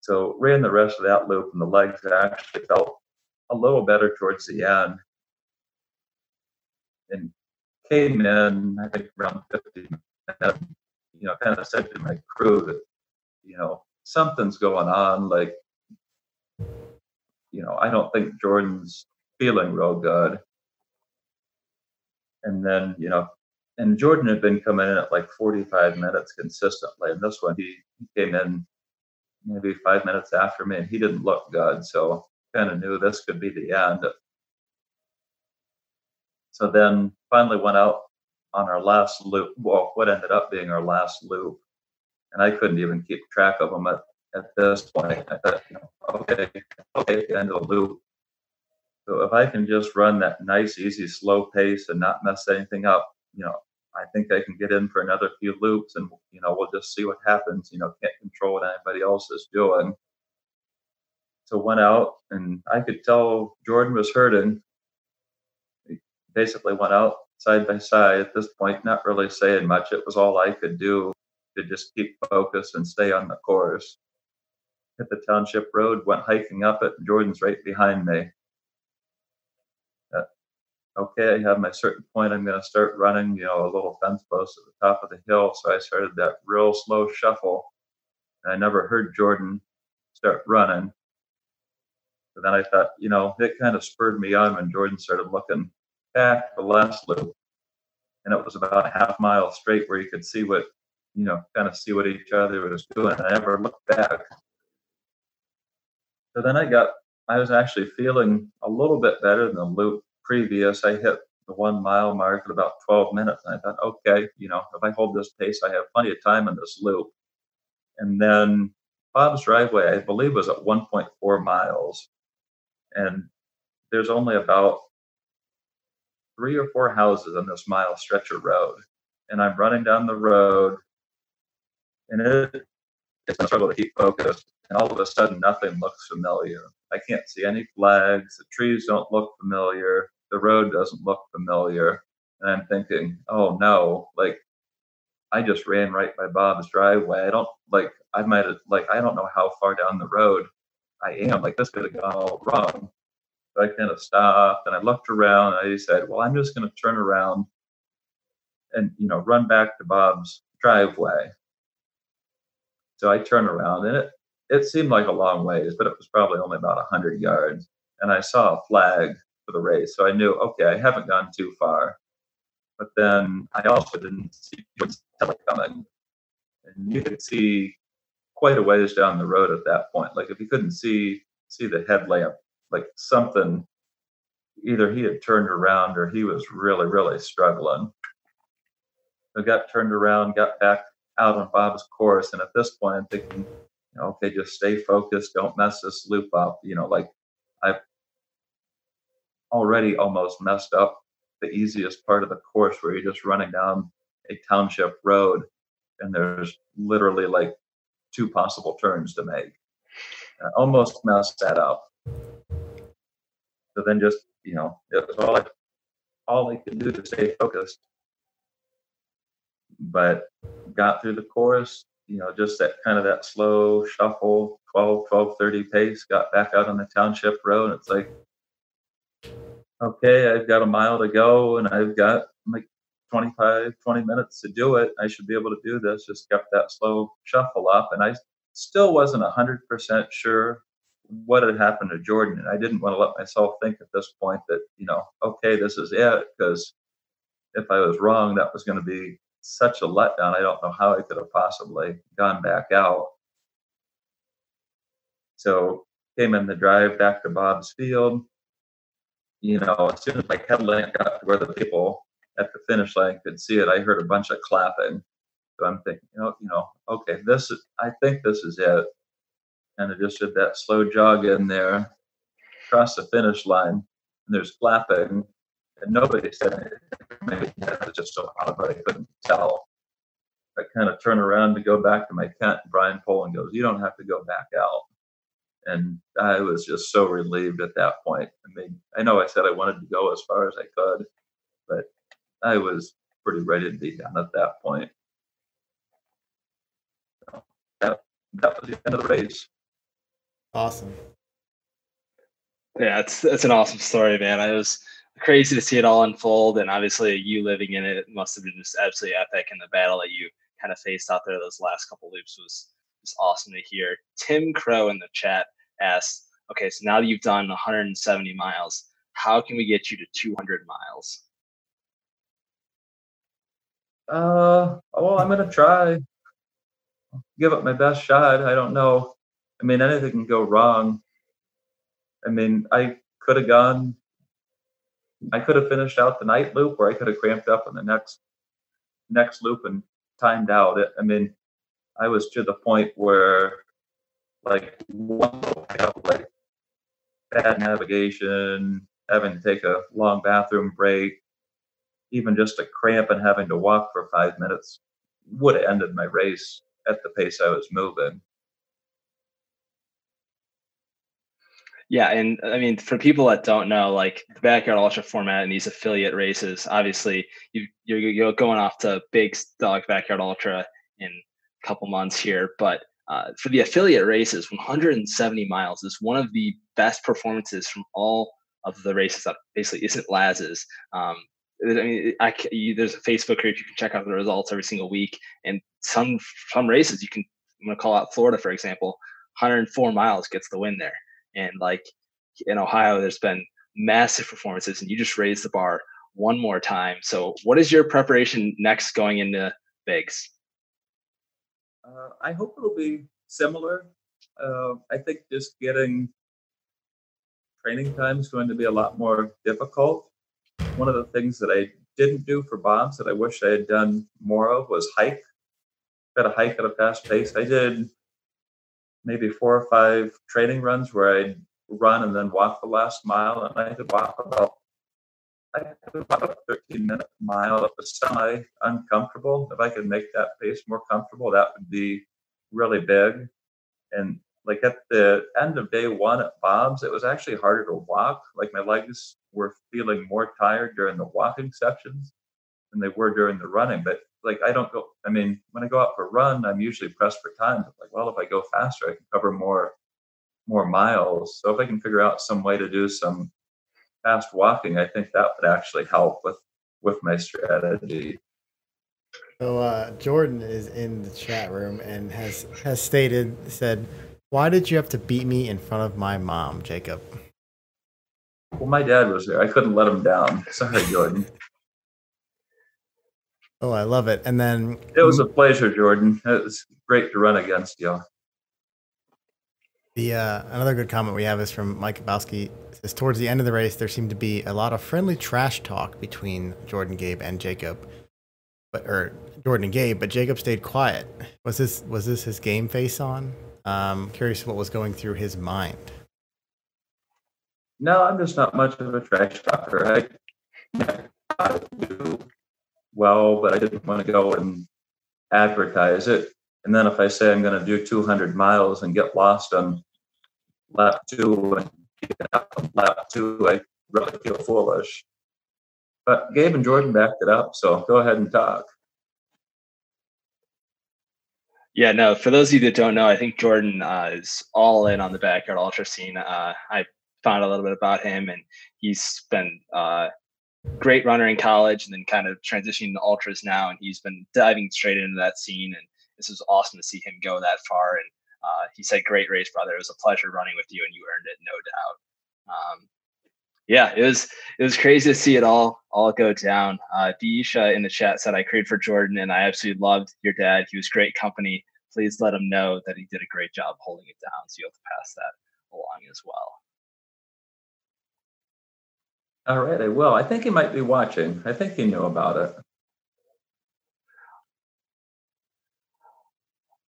So ran the rest of that loop, and the legs actually felt a little better towards the end, and came in I think around 50 minutes. You know, kind of said to my crew that you know something's going on. Like, you know, I don't think Jordan's feeling real good. And then, you know, and Jordan had been coming in at like 45 minutes consistently. And this one, he, he came in maybe five minutes after me and he didn't look good. So kind of knew this could be the end. So then finally went out on our last loop. Well, what ended up being our last loop and I couldn't even keep track of them at, at this point. I thought, okay, okay, end of the loop. So if I can just run that nice, easy, slow pace and not mess anything up, you know, I think I can get in for another few loops, and you know, we'll just see what happens. You know, can't control what anybody else is doing. So went out, and I could tell Jordan was hurting. He basically went out side by side at this point, not really saying much. It was all I could do to just keep focused and stay on the course. Hit the township road, went hiking up it. Jordan's right behind me. Okay, I have my certain point. I'm going to start running, you know, a little fence post at the top of the hill. So I started that real slow shuffle. And I never heard Jordan start running. But then I thought, you know, it kind of spurred me on when Jordan started looking back the last loop. And it was about a half mile straight where you could see what you know, kind of see what each other was doing. I never looked back. So then I got, I was actually feeling a little bit better than the loop previous. I hit the one mile mark at about 12 minutes. And I thought, okay, you know, if I hold this pace, I have plenty of time in this loop. And then Bob's driveway, I believe, was at 1.4 miles. And there's only about three or four houses on this mile stretch of road. And I'm running down the road and it, it's a struggle to keep focused. And all of a sudden, nothing looks familiar. I can't see any flags. The trees don't look familiar. The road doesn't look familiar. And I'm thinking, oh no, like I just ran right by Bob's driveway. I don't like I might have like I don't know how far down the road I am. Like this could have gone all wrong. So I kind of stopped and I looked around and I said, well, I'm just gonna turn around and you know run back to Bob's driveway. So I turn around and it it seemed like a long ways, but it was probably only about 100 yards. And I saw a flag for the race. So I knew, okay, I haven't gone too far. But then I also didn't see what's coming. And you could see quite a ways down the road at that point. Like if you couldn't see see the headlamp, like something either he had turned around or he was really, really struggling. I got turned around, got back out on Bob's course, and at this point I'm thinking, okay, just stay focused, don't mess this loop up. You know, like I've already almost messed up the easiest part of the course where you're just running down a township road and there's literally like two possible turns to make. I almost messed that up. So then just, you know, it was all I all I could do to stay focused. But got through the course, you know, just that kind of that slow shuffle, 12, 12, 30 pace, got back out on the township road. And it's like, okay, I've got a mile to go and I've got like 25, 20 minutes to do it. I should be able to do this. Just kept that slow shuffle up. And I still wasn't 100% sure what had happened to Jordan. And I didn't want to let myself think at this point that, you know, okay, this is it. Because if I was wrong, that was going to be such a letdown. I don't know how I could have possibly gone back out. So came in the drive back to Bob's Field. You know, as soon as my headlamp got to where the people at the finish line could see it, I heard a bunch of clapping. So I'm thinking, you know, you know, okay, this is I think this is it. And I just did that slow jog in there, across the finish line, and there's clapping, and nobody said anything. Maybe it was just so loud, but I couldn't tell. I kind of turn around to go back to my tent. And Brian Poland goes, "You don't have to go back out." And I was just so relieved at that point. I mean, I know I said I wanted to go as far as I could, but I was pretty ready to be done at that point. So that that was the end of the race. Awesome. Yeah, it's it's an awesome story, man. I was crazy to see it all unfold, and obviously you living in it must have been just absolutely epic. And the battle that you kind of faced out there those last couple loops was just awesome to hear. Tim Crow in the chat asked, "Okay, so now that you've done 170 miles, how can we get you to 200 miles?" Uh, well, I'm gonna try. Give it my best shot. I don't know. I mean, anything can go wrong. I mean, I could have gone. I could have finished out the night loop, or I could have cramped up in the next next loop and timed out. It. I mean, I was to the point where, like, like bad navigation, having to take a long bathroom break, even just a cramp and having to walk for five minutes would have ended my race at the pace I was moving. Yeah, and I mean, for people that don't know, like the backyard ultra format and these affiliate races, obviously you you're, you're going off to big dog backyard ultra in couple months here, but uh, for the affiliate races, 170 miles is one of the best performances from all of the races that basically isn't Laz's. Um, I mean, I, you, there's a Facebook group you can check out the results every single week, and some some races you can. I'm gonna call out Florida for example. 104 miles gets the win there, and like in Ohio, there's been massive performances, and you just raised the bar one more time. So, what is your preparation next going into Bigs? Uh, I hope it'll be similar. Uh, I think just getting training time is going to be a lot more difficult one of the things that I didn't do for Bob's that I wish I had done more of was hike. Got to hike at a fast pace. I did maybe four or five training runs where I'd run and then walk the last mile, and I could walk about I could about a 13 minute mile. It was semi uncomfortable. If I could make that pace more comfortable, that would be really big. And like at the end of day one at Bob's, it was actually harder to walk. Like my legs were feeling more tired during the walking sections than they were during the running. But like I don't go. I mean, when I go out for a run, I'm usually pressed for time. I'm like, well, if I go faster, I can cover more more miles. So if I can figure out some way to do some fast walking, I think that would actually help with with my strategy. So uh, Jordan is in the chat room and has has stated said Why did you have to beat me in front of my mom, Jacob? Well, my dad was there. I couldn't let him down. Sorry, Jordan. Oh, I love it. And then it was a pleasure, Jordan. It was great to run against you. The uh, another good comment we have is from Mike Kabowski. Says towards the end of the race, there seemed to be a lot of friendly trash talk between Jordan, Gabe, and Jacob, but or Jordan and Gabe. But Jacob stayed quiet. Was this was this his game face on? Um, curious what was going through his mind. No, I'm just not much of a trash talker. I, I do well, but I didn't want to go and advertise it. And then if I say I'm going to do 200 miles and get lost on lap two and get on lap two, I really feel foolish. But Gabe and Jordan backed it up, so go ahead and talk. Yeah, no. For those of you that don't know, I think Jordan uh, is all in on the backyard ultra scene. Uh, I found a little bit about him, and he's been uh, great runner in college, and then kind of transitioning to ultras now, and he's been diving straight into that scene. And this was awesome to see him go that far. And uh, he said, "Great race, brother. It was a pleasure running with you, and you earned it, no doubt." Um, yeah, it was it was crazy to see it all all go down. Uh, Deisha in the chat said, "I created for Jordan, and I absolutely loved your dad. He was great company. Please let him know that he did a great job holding it down. So you have to pass that along as well." All right, I will. I think he might be watching. I think he knew about it.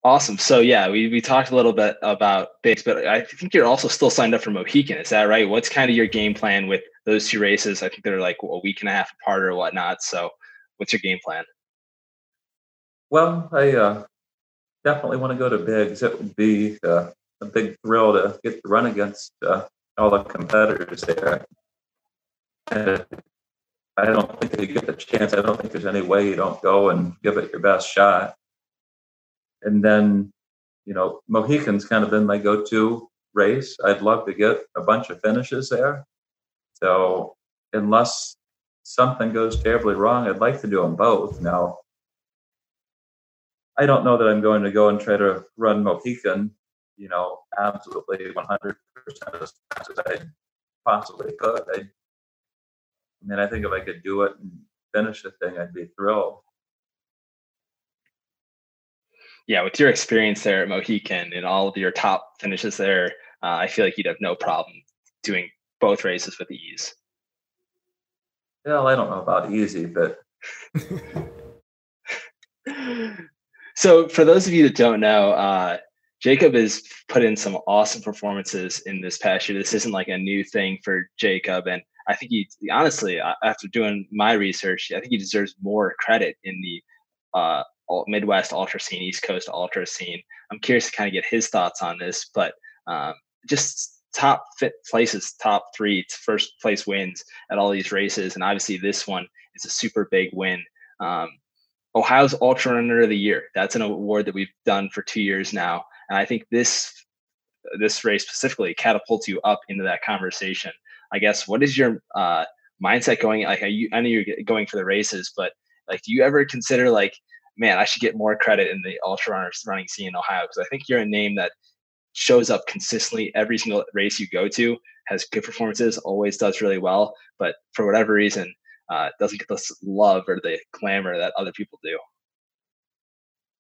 Awesome. So yeah, we, we talked a little bit about Bigs, but I think you're also still signed up for Mohican. Is that right? What's kind of your game plan with those two races? I think they're like a week and a half apart or whatnot. So what's your game plan? Well, I uh, definitely want to go to Bigs. It would be uh, a big thrill to get to run against uh, all the competitors there. And I don't think you get the chance. I don't think there's any way you don't go and give it your best shot and then you know mohican's kind of been my go-to race. I'd love to get a bunch of finishes there. So unless something goes terribly wrong i'd like to do them both. Now i don't know that i'm going to go and try to run mohican you know absolutely 100% as fast as i possibly could. I, I mean i think if i could do it and finish the thing i'd be thrilled yeah, with your experience there at Mohican and all of your top finishes there, uh, I feel like you'd have no problem doing both races with ease. Well, I don't know about easy, but. so, for those of you that don't know, uh, Jacob has put in some awesome performances in this past year. This isn't like a new thing for Jacob, and I think he honestly, after doing my research, I think he deserves more credit in the uh, Midwest ultra scene, East Coast ultra scene. I'm curious to kind of get his thoughts on this, but um, just top fit places, top three first place wins at all these races, and obviously this one is a super big win. Um, Ohio's Ultra Runner of the Year. That's an award that we've done for two years now, and I think this this race specifically catapults you up into that conversation. I guess what is your uh, mindset going? Like, you, I know you're going for the races, but like, do you ever consider like man, I should get more credit in the ultra runners running scene in Ohio because I think you're a name that shows up consistently every single race you go to, has good performances, always does really well, but for whatever reason, uh, doesn't get the love or the glamour that other people do.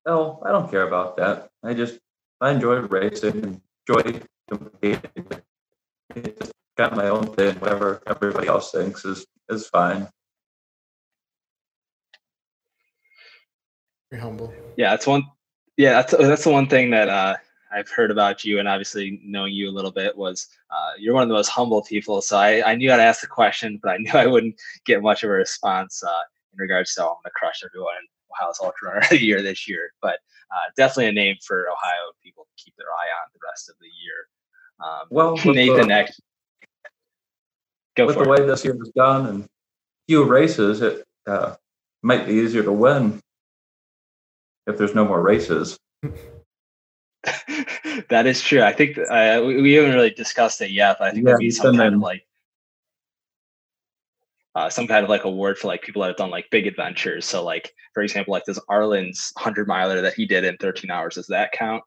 No, I don't care about that. I just I enjoy racing, enjoy competing. Got my own thing. Whatever everybody else thinks is is fine. Very humble. Yeah, that's one. Yeah, that's that's the one thing that uh, I've heard about you, and obviously knowing you a little bit was uh, you're one of the most humble people. So I, I knew I'd ask the question, but I knew I wouldn't get much of a response uh, in regards to oh, I'm going to crush everyone in Ohio's Ultra Runner of the Year this year. But uh, definitely a name for Ohio people to keep their eye on the rest of the year. Um, well, Nathan, the, next. Go with the it. way this year has gone and few races, it uh, might be easier to win if there's no more races. that is true. I think uh, we, we, haven't really discussed it yet, but I think yeah, that'd be some kind of like uh, some kind of like award for like people that have done like big adventures. So like for example, like this Arlen's hundred miler that he did in 13 hours. Does that count?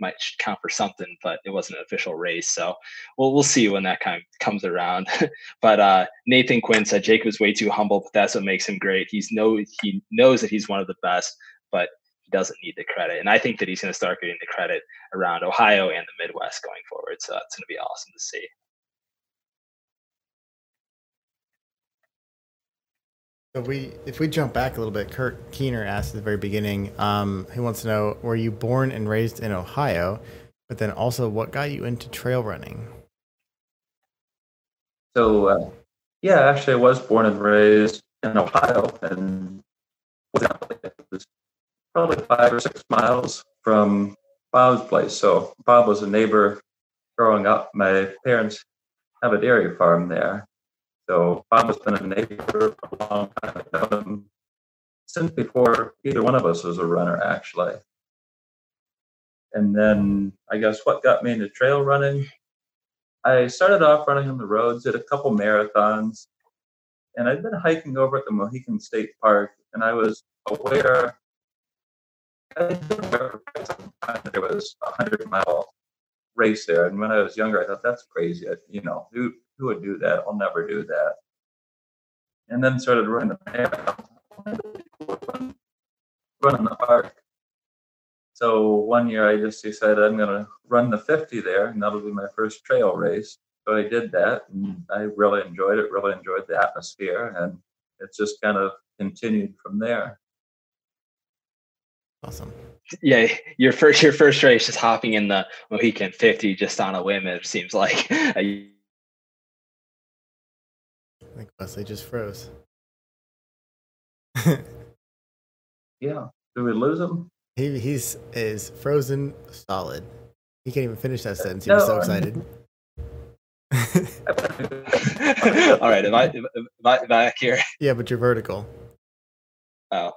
might count for something, but it wasn't an official race. So we'll we'll see when that kind of comes around. but uh, Nathan Quinn said Jacob is way too humble, but that's what makes him great. He's know he knows that he's one of the best, but he doesn't need the credit. And I think that he's going to start getting the credit around Ohio and the Midwest going forward. So that's going to be awesome to see. So we, if we jump back a little bit, Kurt Keener asked at the very beginning. Um, he wants to know: Were you born and raised in Ohio? But then also, what got you into trail running? So, uh, yeah, actually, I was born and raised in Ohio, and it was probably five or six miles from Bob's place. So Bob was a neighbor growing up. My parents have a dairy farm there, so Bob has been a neighbor for a long time. Since before either one of us was a runner, actually. And then I guess what got me into trail running, I started off running on the roads, did a couple marathons, and I'd been hiking over at the Mohican State Park, and I was aware there was a hundred mile race there. And when I was younger, I thought that's crazy. I, you know, who who would do that? I'll never do that. And then started running the marathon, running the park. So one year I just decided I'm going to run the 50 there, and that'll be my first trail race. So I did that, and I really enjoyed it. Really enjoyed the atmosphere, and it's just kind of continued from there. Awesome. Yeah, your first your first race just hopping in the Mohican 50 just on a whim. It seems like. I think Wesley just froze. yeah. Did we lose him? He he's is frozen solid. He can't even finish that sentence. He was so excited. All right, am I, am I back here? Yeah, but you're vertical. Oh,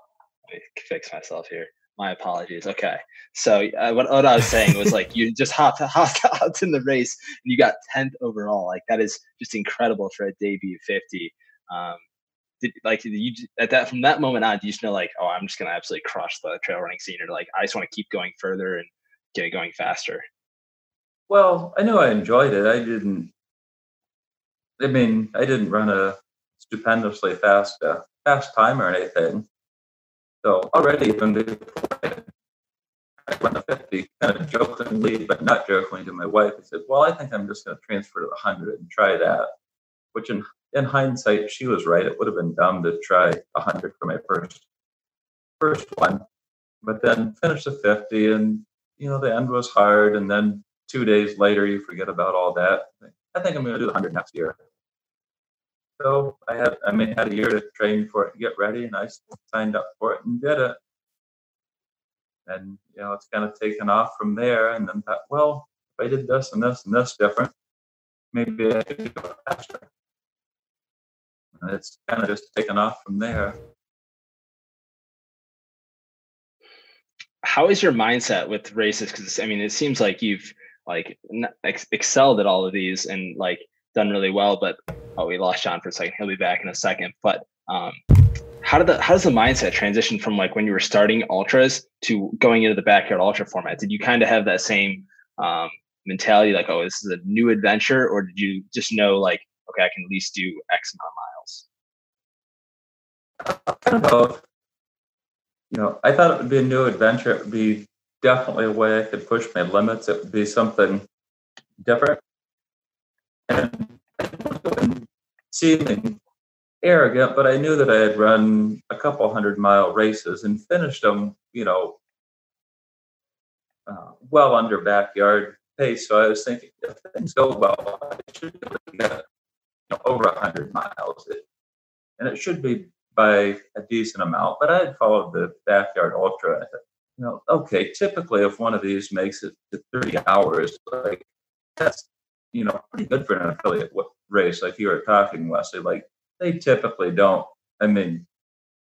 let me fix myself here. My apologies. Okay, so uh, what, what I was saying was like you just hopped, hopped hopped in the race and you got tenth overall. Like that is just incredible for a debut fifty. Um, did, like you at that from that moment on, you just know like oh I'm just gonna absolutely crush the trail running scene or like I just want to keep going further and get going faster. Well, I know I enjoyed it. I didn't I mean, I didn't run a stupendously fast uh, fast time or anything. So already even before I went to 50, kind of jokingly, but not jokingly to my wife, I said, well, I think I'm just going to transfer to the 100 and try that. Which in, in hindsight, she was right. It would have been dumb to try 100 for my first first one. But then finish the 50 and, you know, the end was hard. And then two days later, you forget about all that. I think I'm going to do the 100 next year. So I had I mean had a year to train for it and get ready, and I signed up for it and did it. And you know it's kind of taken off from there. And then thought, well, if I did this and this and this different, maybe I could go faster. And it's kind of just taken off from there. How is your mindset with races? Because I mean, it seems like you've like ex- excelled at all of these and like done really well. But oh, we lost John for a second. He'll be back in a second. But um, how did the how does the mindset transition from like when you were starting ultras to going into the backyard ultra format? Did you kind of have that same um, mentality, like, oh, this is a new adventure, or did you just know like, okay, I can at least do X amount of miles? You know, I thought it would be a new adventure. It would be definitely a way I could push my limits. It would be something different. And seeming arrogant, but I knew that I had run a couple hundred mile races and finished them, you know, uh, well under backyard pace. So I was thinking, if things go well, I should be able to get over 100 miles. It, and it should be by a decent amount, but I had followed the backyard ultra. Thought, you know, okay, typically if one of these makes it to 30 hours, like that's you know, pretty good for an affiliate race. Like you were talking, Wesley, like they typically don't. I mean,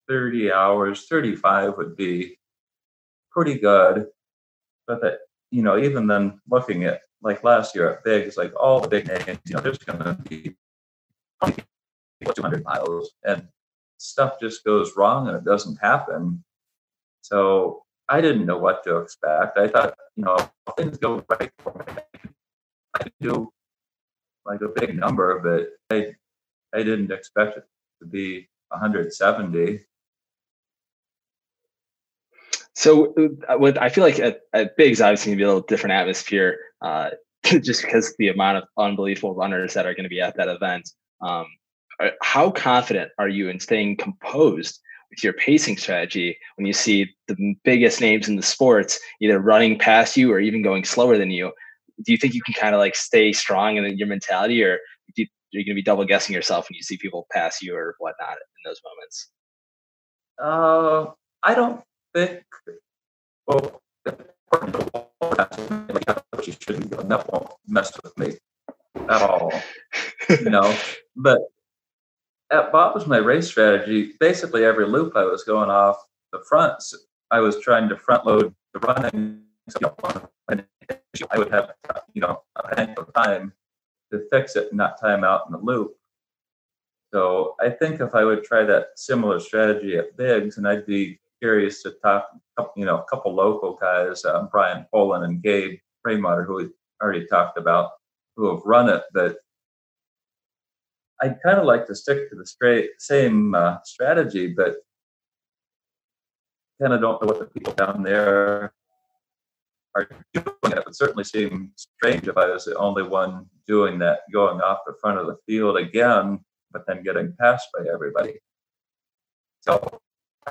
30 hours, 35 would be pretty good. But that, you know, even then looking at like last year at Big, like all the big names, you know, there's going to be 200 miles and stuff just goes wrong and it doesn't happen. So I didn't know what to expect. I thought, you know, things go right for me. I do like a big number, but I I didn't expect it to be 170. So, uh, with I feel like at, at Bigs, obviously, to be a little different atmosphere, uh, just because the amount of unbelievable runners that are going to be at that event. Um, how confident are you in staying composed with your pacing strategy when you see the biggest names in the sports either running past you or even going slower than you? Do you think you can kind of like stay strong in your mentality, or you, you're going to be double guessing yourself when you see people pass you or whatnot in those moments? Uh, I don't think. Well, you shouldn't go. That won't mess with me at all. you know, but at Bob's my race strategy. Basically, every loop I was going off the fronts. I was trying to front load the running. So, you know, I would have you know a handful of time to fix it and not time out in the loop. So I think if I would try that similar strategy at Bigs, and I'd be curious to talk, you know, a couple local guys, um, Brian Poland and Gabe Rainwater, who we already talked about, who have run it, but I'd kind of like to stick to the straight same uh, strategy, but kind of don't know what the people down there are doing. It It would certainly seem strange if I was the only one doing that, going off the front of the field again, but then getting passed by everybody. So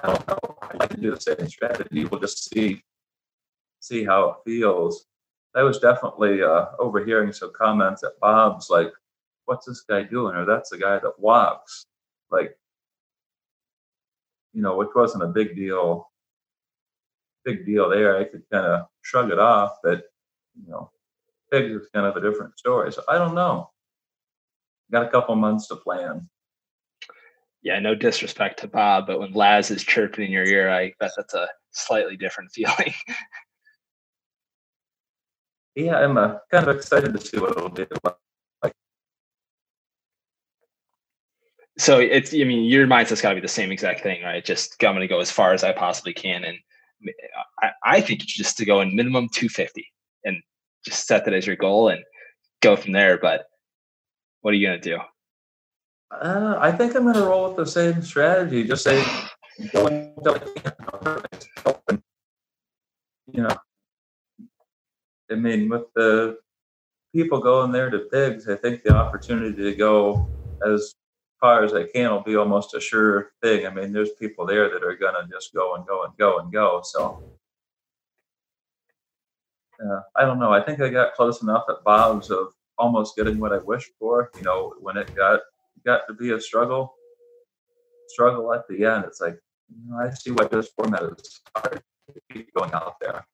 I don't know. I'd like to do the same strategy. We'll just see see how it feels. I was definitely uh, overhearing some comments at Bob's like, what's this guy doing? Or that's the guy that walks. Like, you know, which wasn't a big deal, big deal there. I could kind of shrug it off, but you know, Bigs is kind of a different story. So I don't know. Got a couple months to plan. Yeah, no disrespect to Bob, but when Laz is chirping in your ear, I bet that's a slightly different feeling. yeah, I'm uh, kind of excited to see what it'll be like. so it's i mean your mindset's got to be the same exact thing right just i'm going to go as far as i possibly can and I, think just to go in minimum 250 and just set that as your goal and go from there but what are you going to do? Uh, i think i'm going to roll with the same strategy just say you know. I mean with the people going there to Bigs i think the opportunity to go as far as I can will be almost a sure thing. I mean, there's people there that are going to just go and go and go and go. So, uh, I don't know. I think I got close enough at Bob's of almost getting what I wished for. You know, when it got got to be a struggle, struggle at the end, it's like, you know, I see what this format is going out there.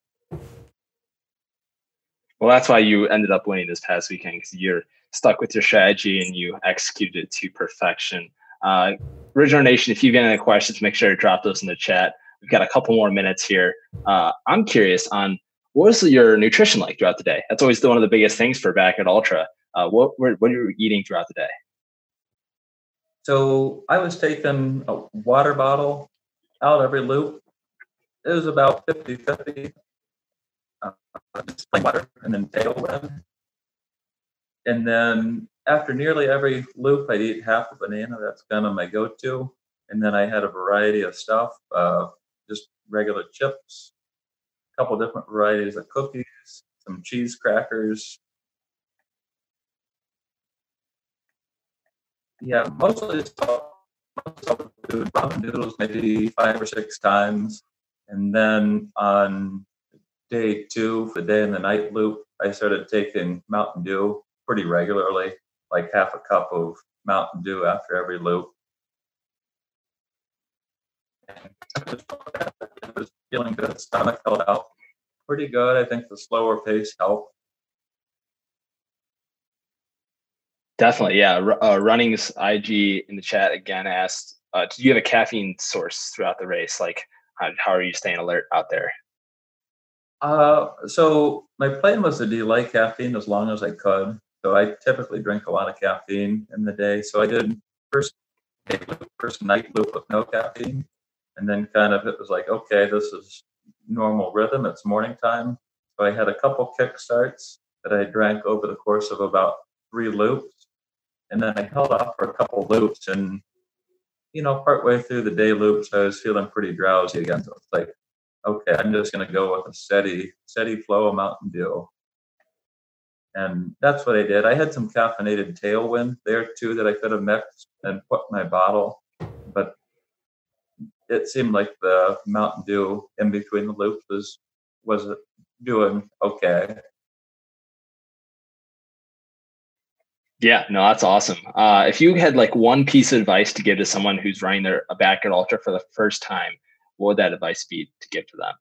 Well, that's why you ended up winning this past weekend because you're stuck with your strategy and you executed it to perfection. Uh, Ridge Nation, if you've got any questions, make sure to drop those in the chat. We've got a couple more minutes here. Uh, I'm curious on what was your nutrition like throughout the day? That's always one of the biggest things for backyard ultra. Uh, what what are you eating throughout the day? So I was taking a water bottle out every loop. It was about 50 50 uh, just plain water and then tailwind. And then after nearly every loop, I'd eat half a banana. That's kind of my go-to. And then I had a variety of stuff, uh, just regular chips, a couple different varieties of cookies, some cheese crackers. Yeah, mostly food, ramen noodles maybe five or six times. And then on day two, the day and the night loop, I started taking Mountain Dew pretty regularly, like half a cup of Mountain Dew after every loop. And was feeling good, stomach felt out pretty good. I think the slower pace helped. Definitely, yeah. Uh, running's IG in the chat again asked, uh, "Do you have a caffeine source throughout the race? Like, how, how are you staying alert out there?" Uh, so my plan was to delay caffeine as long as I could. So I typically drink a lot of caffeine in the day. So I did first first night loop with no caffeine, and then kind of it was like, okay, this is normal rhythm. It's morning time. So I had a couple kick starts that I drank over the course of about three loops. And then I held off for a couple loops and you know, partway through the day loops, I was feeling pretty drowsy again. So it's like, okay, I'm just gonna go with a steady, steady flow of Mountain Dew. And that's what I did. I had some caffeinated tailwind there too that I could have mixed and put in my bottle, but it seemed like the Mountain Dew in between the loops was was doing okay. Yeah, no, that's awesome. Uh, if you had like one piece of advice to give to someone who's running their a backyard ultra for the first time, what would that advice be to give to them?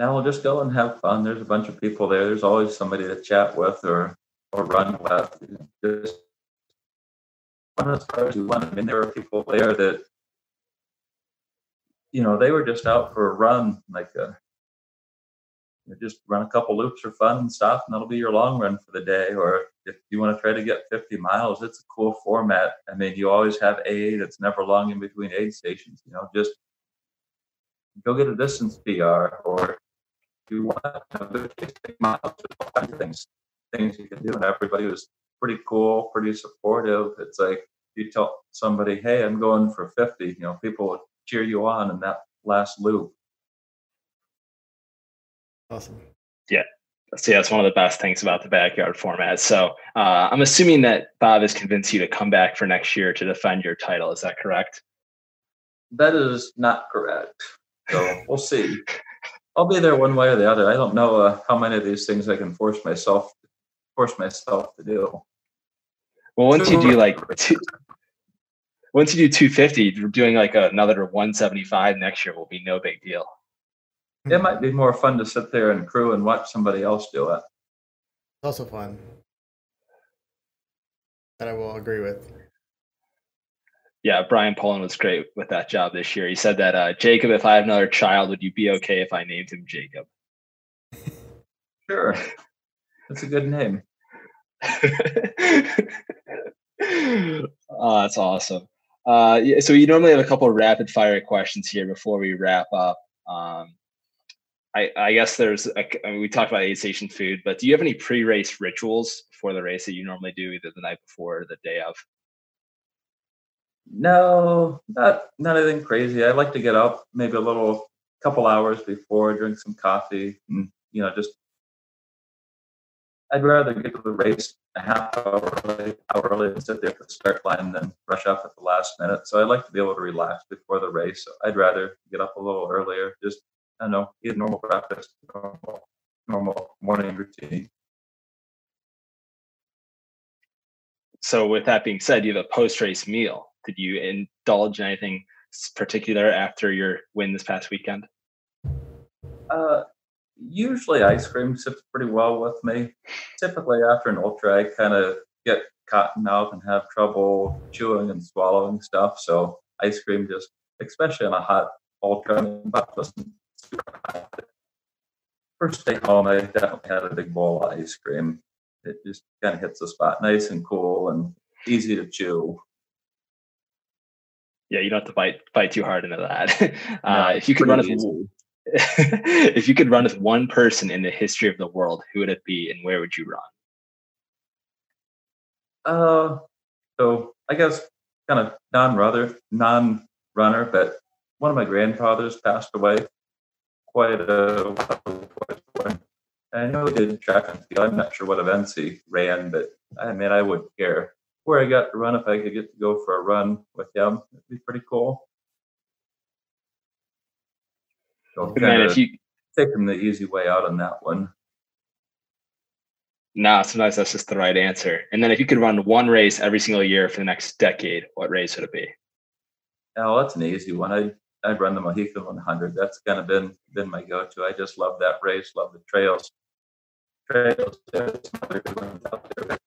Now we'll just go and have fun. There's a bunch of people there. There's always somebody to chat with or or run with. Just run as far as you want. I mean, there were people there that you know they were just out for a run, like a, uh, just run a couple loops for fun and stuff, and that'll be your long run for the day. Or if you want to try to get 50 miles, it's a cool format. I mean, you always have aid. It's never long in between aid stations. You know, just go get a distance PR or you want to have a miles, all kinds of things, things you can do. And everybody was pretty cool, pretty supportive. It's like you tell somebody, hey, I'm going for 50, you know, people would cheer you on in that last loop. Awesome. Yeah. See, that's one of the best things about the backyard format. So uh, I'm assuming that Bob has convinced you to come back for next year to defend your title. Is that correct? That is not correct. So we'll see. I'll be there one way or the other. I don't know uh, how many of these things I can force myself force myself to do. Well, once you do like two, once you do 250, doing like another 175 next year will be no big deal. It might be more fun to sit there and crew and watch somebody else do it. It's also fun. That I will agree with yeah, Brian Poland was great with that job this year. He said that uh, Jacob, if I have another child, would you be okay if I named him Jacob? Sure, that's a good name. oh, that's awesome. Uh, so we normally have a couple of rapid fire questions here before we wrap up. Um, I, I, guess there's a, I mean, we talked about aid station food, but do you have any pre-race rituals for the race that you normally do either the night before or the day of? No, not not anything crazy. I like to get up maybe a little couple hours before, drink some coffee, and you know, just I'd rather get to the race a half hour early, hour early and sit there at the start line than rush up at the last minute. So I like to be able to relax before the race. So I'd rather get up a little earlier. Just I don't know, eat normal breakfast, normal, normal morning routine. So with that being said, you have a post race meal did you indulge in anything particular after your win this past weekend? Uh, usually ice cream sits pretty well with me. Typically after an ultra, I kind of get cotton mouth and have trouble chewing and swallowing stuff. So ice cream just, especially on a hot ultra, First day home, I definitely had a big bowl of ice cream. It just kind of hits the spot, nice and cool and easy to chew yeah, you don't have to fight fight too hard into that. Uh, if you could run with if you could run with one person in the history of the world, who would it be, and where would you run? Uh, so I guess kind of non-runner, non-runner, but one of my grandfathers passed away quite a while I know he did track and field. I'm not sure what events he ran, but I mean, I wouldn't care where I got to run if I could get to go for a run with him. It'd be pretty cool. So Man, if you take him the easy way out on that one. Nah, sometimes that's just the right answer. And then if you could run one race every single year for the next decade, what race would it be? Oh, that's an easy one. I I'd run the Mohican 100. That's kind of been been my go-to. I just love that race. Love the trails. Trails. There's other good ones out there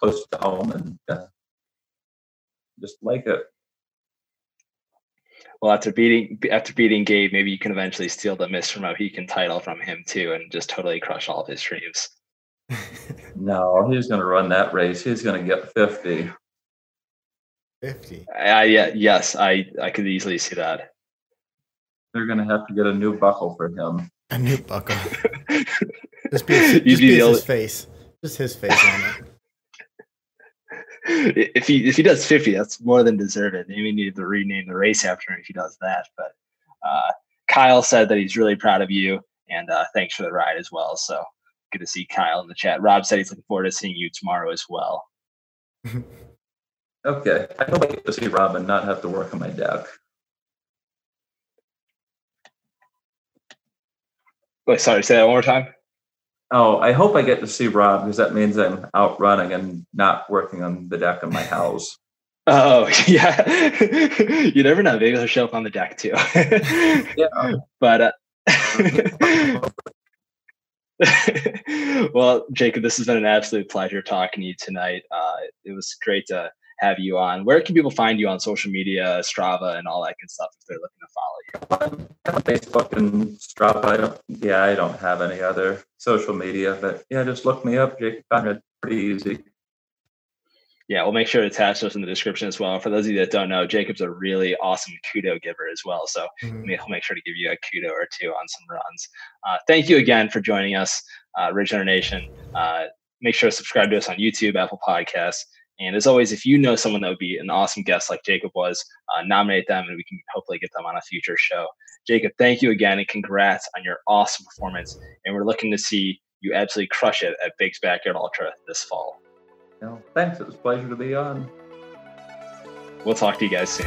close to home and uh, just like it. Well, after beating after beating Gabe, maybe you can eventually steal the Mr. Mohican title from him too, and just totally crush all of his dreams. no, he's going to run that race. He's going to get fifty. Fifty. I, yeah, yes, I I could easily see that. They're gonna have to get a new buckle for him. A new buckle. just be, just be, be his only... face. Just his face on it. If he if he does fifty, that's more than deserved. Maybe we need to rename the race after him if he does that. But uh, Kyle said that he's really proud of you, and uh, thanks for the ride as well. So good to see Kyle in the chat. Rob said he's looking forward to seeing you tomorrow as well. okay, I hope I get to see Rob and not have to work on my deck. Wait, sorry, say that one more time. Oh, I hope I get to see Rob because that means I'm out running and not working on the deck of my house. Oh yeah, you never know. Maybe he'll show up on the deck too. yeah, but uh, well, Jacob, this has been an absolute pleasure talking to you tonight. Uh, it was great to have you on. Where can people find you on social media, Strava, and all that good stuff if they're looking to follow you? On Facebook and Strava. I don't, yeah, I don't have any other social media, but yeah, just look me up, Jacob Conrad. Pretty easy. Yeah, we'll make sure to attach those in the description as well. For those of you that don't know, Jacob's a really awesome kudo giver as well. So mm-hmm. he'll make sure to give you a kudo or two on some runs. Uh, thank you again for joining us, uh, Ridge Runner Nation. Uh, make sure to subscribe to us on YouTube, Apple Podcasts, and as always, if you know someone that would be an awesome guest like Jacob was, uh, nominate them and we can hopefully get them on a future show. Jacob, thank you again and congrats on your awesome performance. And we're looking to see you absolutely crush it at Big's Backyard Ultra this fall. No, thanks. It was a pleasure to be on. We'll talk to you guys soon.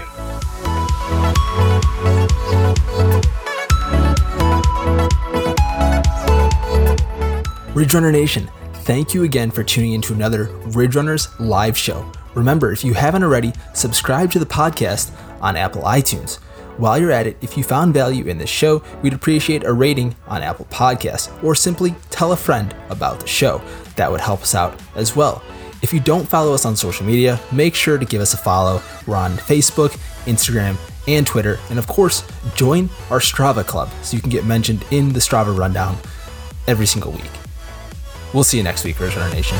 Ridge Runner Nation thank you again for tuning in to another Ridge Runners live show. Remember, if you haven't already, subscribe to the podcast on Apple iTunes. While you're at it, if you found value in this show, we'd appreciate a rating on Apple Podcasts or simply tell a friend about the show. That would help us out as well. If you don't follow us on social media, make sure to give us a follow. We're on Facebook, Instagram, and Twitter. And of course, join our Strava club so you can get mentioned in the Strava rundown every single week. We'll see you next week, Ridge Nation.